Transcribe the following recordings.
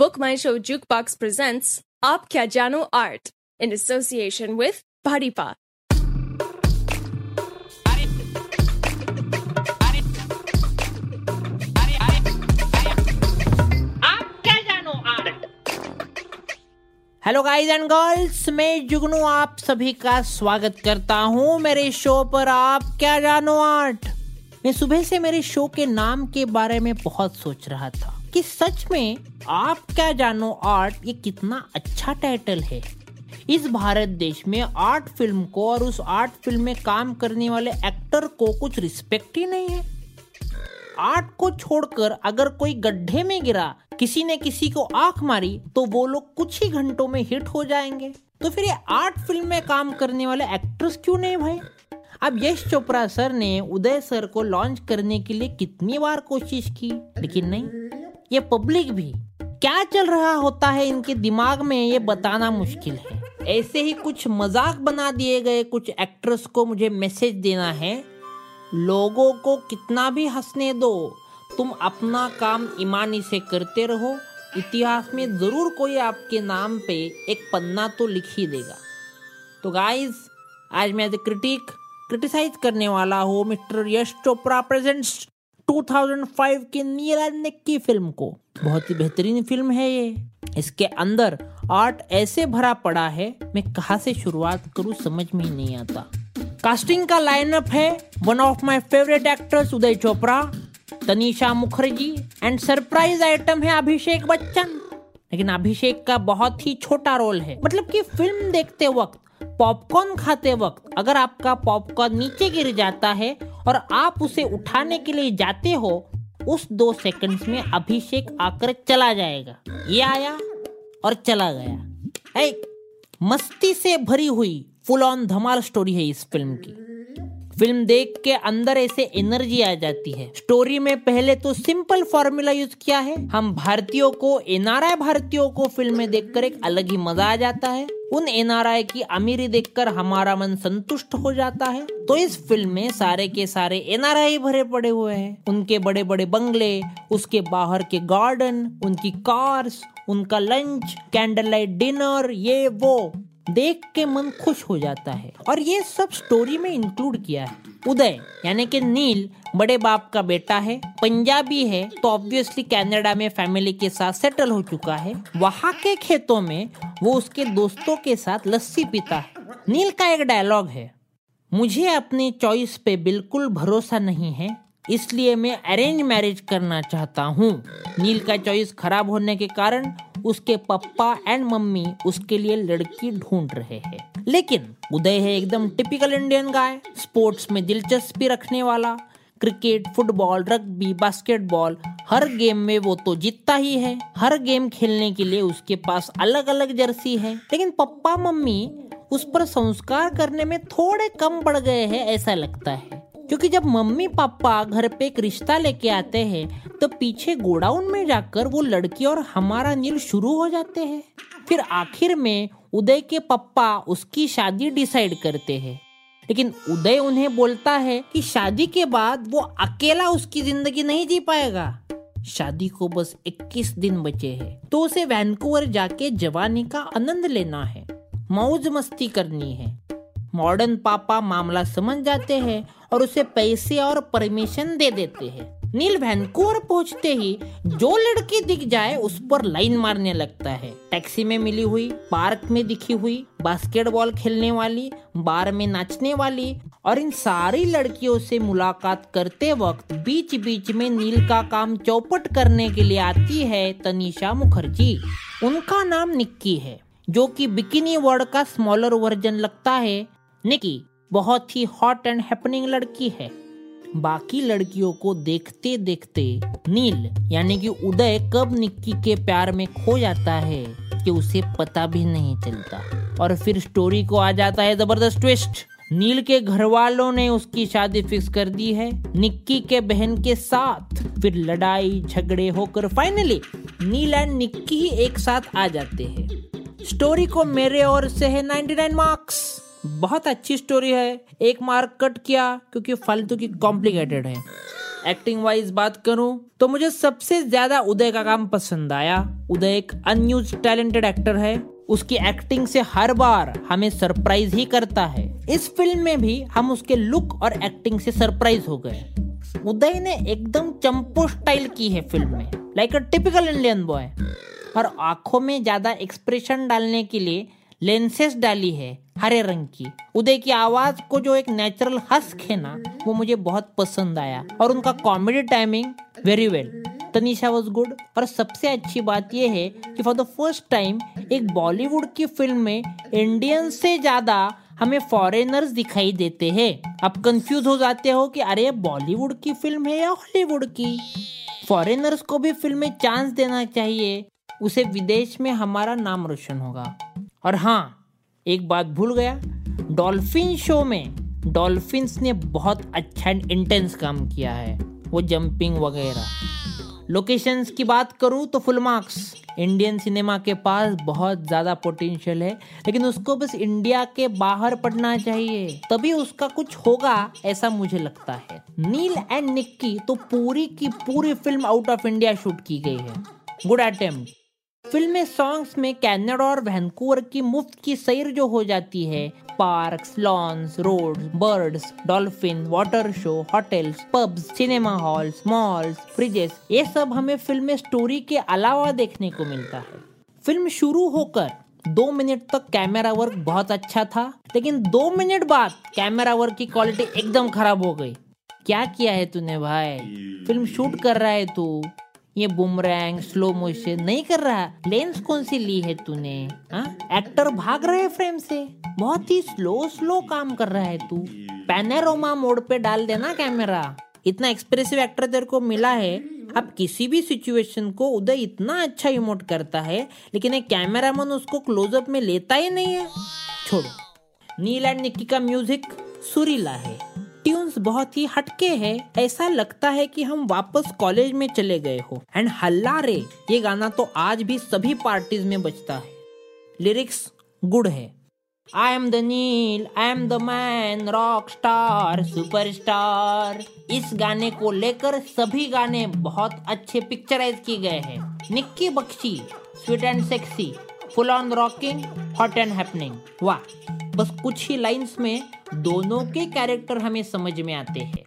Book My Show Jukebox presents Aap Kya Jano Art in association with Bharipa. Hello guys and girls मैं जुगनू आप सभी का स्वागत करता हूँ मेरे शो पर आप क्या जानो आर्ट मैं सुबह से मेरे शो के नाम के बारे में बहुत सोच रहा था। कि सच में आप क्या जानो आर्ट ये कितना अच्छा टाइटल है। इस भारत देश में आर्ट फ़िल्म को और उस आर्ट फ़िल्म में काम करने वाले एक्टर को कुछ रिस्पेक्ट ही नहीं है। आर्ट को छोड़कर अगर कोई गड्ढे में गिरा, किसी ने किसी को आँख मारी तो वो लोग कुछ ही घंटों में हिट हो जाएँगे। तो फिर ये आर्ट फ़िल्म में काम करने वाले एक्ट्रेस क्यों नहीं भाई? अब यश चोपड़ा सर ने उदय सर को लॉन्च करने के लिए कितनी बार कोशिश की, लेकिन नहीं। ये पब्लिक भी। क्या चल रहा होता है इनके दिमाग में, ये बताना मुश्किल है। ऐसे ही कुछ मज़ाक बना दिए गए कुछ एक्ट्रेस को मुझे मैसेज देना है। लोगों को कितना भी हंसने दो, तुम अपना काम ईमानी से करते रहो। इतिहास में ज़रूर कोई आपके नाम पे एक पन्ना तो लिख ही देगा। तो गाइज़ आज मैं क्रिटिक क्रिटिसाइज करने वाला हूँ, मिस्टर यश चोपड़ा प्रेजेंट्स 2005 की नीला की फ़िल्म को। बहुत ही बेहतरीन फ़िल्म है ये। इसके अंदर आर्ट ऐसे भरा पड़ा है, मैं कहा से शुरुआत करूँ समझ में ही नहीं आता। कास्टिंग का लाइनअप है one of my favourite actors Uday Chopra Tanisha Mukherjee and surprise item है अभिषेक बच्चन। लेकिन अभिषेक का बहुत ही छोटा रोल है। मतलब कि फ़िल्म देखते वक्त पॉपकॉर्न खाते वक्त, अगर आपका पॉपकॉर्न नीचे गिर जाता है और आप उसे उठाने के लिए जाते हो, उस दो सेकंड्स में अभिषेक आकर चला जाएगा। ये आया और चला गया। एक मस्ती से भरी हुई फुल ऑन धमाल स्टोरी है इस फ़िल्म की। फ़िल्म देख के अंदर ऐसे एनर्जी आ जाती है। स्टोरी में पहले तो सिंपल फॉर्मूला यूज़ किया है। हम भारतीयों को, एनआरआई भारतीयों को फ़िल्म में देखकर एक अलग ही मज़ा आ जाता है। उन एनआरआई की अमीरी देखकर हमारा मन संतुष्ट हो जाता है। तो इस फ़िल्म में सारे के सारे एनआरआई भरे पड़े हुए हैं। उनके बड़े बड़े बंगले, उसके बाहर के गार्डन, उनकी कार्स, उनका लंच कैंडल लाइट डिनर, ये, वो। देख के मन खुश हो जाता है। और ये सब स्टोरी में इंक्लूड किया है। उदय, यानी कि नील, बड़े बाप का बेटा है, पंजाबी है तो ऑब्वियसली कनाडा में फैमिली के साथ सेटल हो चुका है। वहाँ के खेतों में वो उसके दोस्तों के साथ लस्सी पीता है। नील का एक डायलॉग है, मुझे अपनी चॉइस पे बिल्कुल भरोसा नहीं है, इसलिए मैं अरेंज मैरिज करना चाहता हूँ। नील का चॉइस खराब होने के कारण उसके पप्पा एंड मम्मी उसके लिए लड़की ढूंढ रहे हैं। लेकिन उदय है एकदम टिपिकल इंडियन गाय स्पोर्ट्स में दिलचस्पी रखने वाला क्रिकेट फुटबॉल रग्बी बास्केटबॉल हर गेम में वो तो जीतता ही है। हर गेम खेलने के लिए उसके पास अलग अलग जर्सी है। लेकिन पप्पा मम्मी उस पर संस्कार करने में थोड़े कम पड़ गए हैं, ऐसा लगता है। क्योंकि जब मम्मी पापा घर पे एक रिश्ता लेके आते हैं तो पीछे गोडाउन में जाकर वो लड़की और हमारा नील शुरू हो जाते हैं। फिर आखिर में उदय के पप्पा उसकी शादी डिसाइड करते हैं। लेकिन उदय उन्हें बोलता है कि शादी के बाद वो अकेला उसकी ज़िंदगी नहीं जी पाएगा। शादी को बस 21 दिन बचे हैं तो उसे वैंकूवर जाके जवानी का आनंद लेना है। मौज मस्ती करनी है। मॉडर्न पापा मामला समझ जाते हैं और उसे पैसे और परमिशन दे देते हैं। नील वैंकूवर पहुँचते ही जो लड़की दिख जाए उस पर लाइन मारने लगता है। टैक्सी में मिली हुई, पार्क में दिखी हुई, बास्केटबॉल खेलने वाली, बार में नाचने वाली और इन सारी लड़कियों से मुलाकात करते वक्त बीच बीच में नील का काम चौपट करने के लिए आती है तनिषा मुखर्जी। उनका नाम निक्की है, जो कि बिकिनी वर्ड का स्मॉलर वर्जन लगता है। निकी, बहुत ही हॉट एंड हैपनिंग लड़की है। बाकी लड़कियों को देखते देखते नील, यानी कि उदय, कब निक्की के प्यार में खो जाता है कि उसे पता भी नहीं चलता। और फिर स्टोरी को आ जाता है ज़बरदस्त ट्विस्ट नील के घर वालों ने उसकी शादी फिक्स कर दी है। निक्की के बहन के साथ फिर लड़ाई, झगड़े होकर फाइनली नील एंड निक्की ही एक साथ आ जाते हैं। स्टोरी को मेरे और से है 99 मार्क्स बहुत अच्छी स्टोरी है। एक मार्क कट किया क्योंकि फालतू की कॉम्प्लिकेटेड है। एक्टिंग वाइज बात करूँ तो मुझे सबसे ज़्यादा उदय का काम पसंद आया। उदय एक अनयूज टैलेंटेड एक्टर है। उसकी एक्टिंग से हर बार हमें सरप्राइज़ ही करता है। इस फ़िल्म में भी हम उसके लुक और एक्टिंग से सरप्राइज़ हो गए। उदय ने एकदम चंपो स्टाइल की है फ़िल्म में like a typical Indian boy और आँखों में ज़्यादा एक्सप्रेशन डालने के लिए लेंसेस डाली है, हरे रंग की। उदय की आवाज़ को जो एक नेचुरल हस्क है ना, वो मुझे बहुत पसंद आया। और उनका comedy timing very well Tanisha was good और सबसे अच्छी बात यह है कि फॉर द फ़र्स्ट टाइम एक बॉलीवुड की फ़िल्म में इंडियन से ज़्यादा हमें फॉरेनर्स दिखाई देते हैं। आप कंफ्यूज हो जाते हो कि अरे बॉलीवुड की फ़िल्म है या हॉलीवुड की? फॉरेनर्स को भी फ़िल्म में चांस देना चाहिए। उसे विदेश में हमारा नाम रोशन होगा। और हाँ एक बात भूल गया, डॉल्फिन शो में डॉल्फिन्स ने बहुत अच्छा एंड इंटेंस काम किया है, वो जंपिंग वगैरह। लोकेशंस की बात करूँ तो फुल मार्क्स इंडियन सिनेमा के पास बहुत ज़्यादा पोटेंशियल है, लेकिन उसको बस इंडिया के बाहर पढ़ना चाहिए। तभी उसका कुछ होगा, ऐसा मुझे लगता है। नील एंड निक्की तो पूरी की पूरी film out of India shoot की गई है। गुड अटेम्प्ट फ़िल्म में सॉन्ग्स में कैनेडा और वैंकूवर की मुफ़्त की सैर जो हो जाती है, parks, lawns road birds, dolphin, water show, hotels, pubs, cinema halls, malls, bridges, ये सब हमें फ़िल्म में स्टोरी के अलावा देखने को मिलता है। फ़िल्म शुरू होकर दो मिनट तक कैमरा वर्क बहुत अच्छा था, लेकिन दो मिनट बाद कैमरा वर्क की क्वालिटी एकदम खराब हो गई। क्या किया है तूने भाई? फ़िल्म शूट कर रहा है तू। ये बुमरैंग स्लो मोशन नहीं कर रहा। लेंस कौन सी ली है तूने एक्टर हाँ? भाग रहे फ्रेम से। बहुत ही स्लो स्लो काम कर रहा है तू। पैनेरोमा मोड पे डाल देना कैमरा इतना एक्सप्रेसिव एक्टर तेरे को मिला है। अब किसी भी सिचुएशन को उदय इतना अच्छा इमोट करता है, लेकिन एक कैमरामैन उसको क्लोजअप में लेता ही नहीं है। छोड़ो। नील एंड निक्की का म्यूज़िक सुरीला है। बहुत ही हटके है। ऐसा लगता है कि हम वापस कॉलेज में चले गए हो। एंड हल्ला रे, ये गाना तो आज भी सभी पार्टीज़ में बजता है। लिरिक्स गुड है। I am the Neal I am the man rock star super star इस गाने को लेकर सभी गाने बहुत अच्छे पिक्चराइज किए गए हैं। Nikki Bakshi sweet and sexy full on rocking hot and happening वाह, बस कुछ ही लाइंस में दोनों के कैरेक्टर हमें समझ में आते हैं।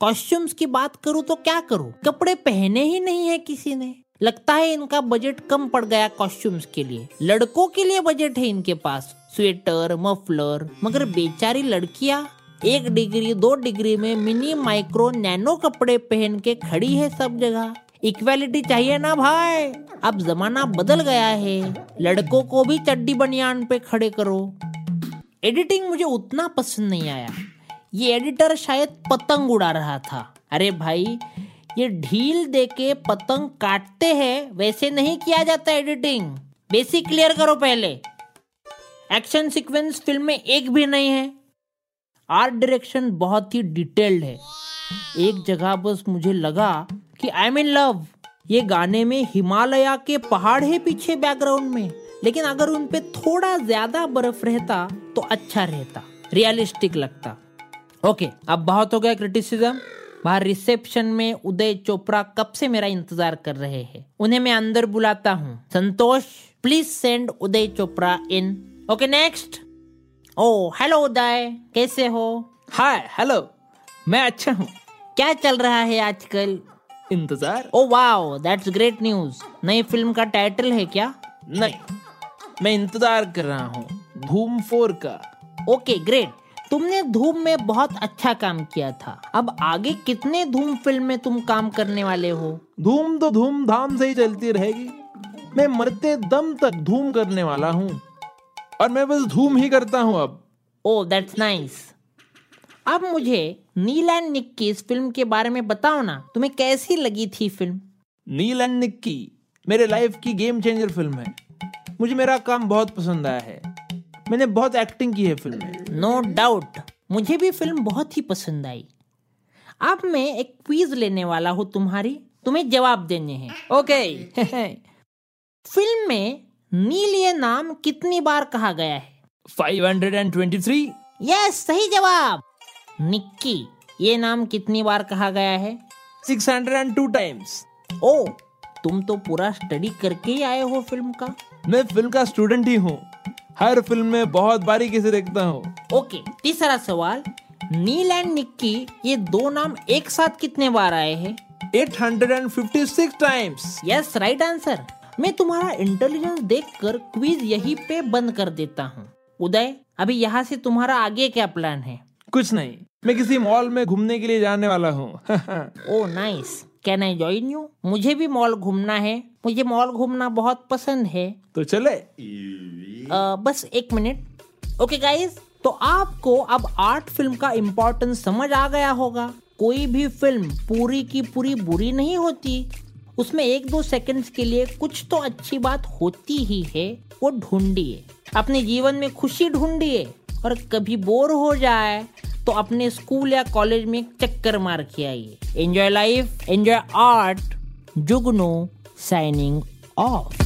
कॉस्ट्यूम्स की बात करूँ तो क्या करूँ? कपड़े पहने ही नहीं है किसी ने। लगता है इनका बजट कम पड़ गया कॉस्ट्यूम्स के लिए। लड़कों के लिए बजट है इनके पास। स्वेटर मफलर मगर बेचारी लड़कियाँ एक डिग्री दो डिग्री में मिनी माइक्रो नैनो कपड़े पहन के खड़ी है सब जगह। इक्वालिटी चाहिए ना भाई। अब जमाना बदल गया है। लड़कों को भी चड्डी बनियान पे खड़े करो। एडिटिंग मुझे उतना पसंद नहीं आया। ये एडिटर शायद पतंग उड़ा रहा था। अरे भाई, ये ढील दे के पतंग काटते हैं, वैसे नहीं किया जाता एडिटिंग। बेसिक क्लियर करो पहले। एक्शन सीक्वेंस फ़िल्म में एक भी नहीं है। आर्ट डायरेक्शन बहुत ही डिटेल्ड है। एक जगह बस मुझे लगा कि आई एम इन लव ये गाने में हिमालय के पहाड़ है पीछे बैकग्राउंड में। लेकिन अगर उन पे थोड़ा ज़्यादा बर्फ़ रहता तो अच्छा रहता। रियलिस्टिक लगता। ओके अब बहुत हो गया क्रिटिसिज्म बाहर रिसेप्शन में उदय चोपड़ा कब से मेरा इंतज़ार कर रहे हैं? उन्हें मैं अंदर बुलाता हूँ। Santosh please send Uday Chopra in okay next oh hello Uday कैसे हो? हाय हेलो मैं अच्छा हूँ। क्या चल रहा है आजकल? इंतज़ार? Oh wow that's great news नई फ़िल्म का टाइटल है क्या? नहीं मैं इंतज़ार कर रहा हूँ धूम फोर का। ओके ग्रेट तुमने धूम में बहुत अच्छा काम किया था। अब आगे कितने धूम फ़िल्म में तुम काम करने वाले हो? धूम तो धूम धाम से ही चलती रहेगी। मैं मरते दम तक धूम करने वाला हूँ। और मैं बस धूम ही करता हूँ अब। ओ दैट्स नाइस अब मुझे नील एंड निक्की इस फ़िल्म के बारे में बताओ ना तुम्हें कैसी लगी थी फ़िल्म? नील एंड निक्की मेरे लाइफ की गेम चेंजर फ़िल्म है। मुझे मेरा काम बहुत पसंद आया है। मैंने बहुत एक्टिंग की है फ़िल्म में। नो डाउट मुझे भी फ़िल्म बहुत ही पसंद आई। अब मैं एक क्विज लेने वाला हूँ तुम्हारी। तुम्हें जवाब देने हैं। ओके फ़िल्म में नील ये नाम कितनी बार कहा गया है? 523 यस सही जवाब। निक्की ये नाम कितनी बार कहा गया है? 602 टाइम्स। ओ तुम तो पूरा स्टडी करके ही आए हो फ़िल्म का। मैं फ़िल्म का स्टूडेंट ही हूँ। हर फ़िल्म में बहुत बारीकी से देखता हूँ। ओके तीसरा सवाल। नील एंड निक्की ये दो नाम एक साथ कितने बार आए हैं? 856 टाइम्स। Yes right answer. मैं तुम्हारा इंटेलिजेंस देखकर क्विज यही पे बंद कर देता हूँ। उदय अभी यहाँ से तुम्हारा आगे क्या प्लान है? कुछ नहीं। मैं किसी मॉल में घूमने के लिए जाने वाला हूँ। ओ nice can I join you मुझे भी मॉल घूमना है। मुझे मॉल घूमना बहुत पसंद है। तो चले। आ, बस एक मिनट। ओके गाइस तो आपको अब आर्ट फ़िल्म का इम्पोर्टेंस समझ आ गया होगा। कोई भी फ़िल्म पूरी की पूरी बुरी नहीं होती। उसमें एक दो सेकंड्स के लिए कुछ तो अच्छी बात होती ही है। वो ढूंढिए। अपने जीवन में खुशी ढूंढिए। और कभी बोर हो जाए तो अपने स्कूल या कॉलेज में चक्कर मार के आइए। Enjoy life enjoy art Jugnu signing off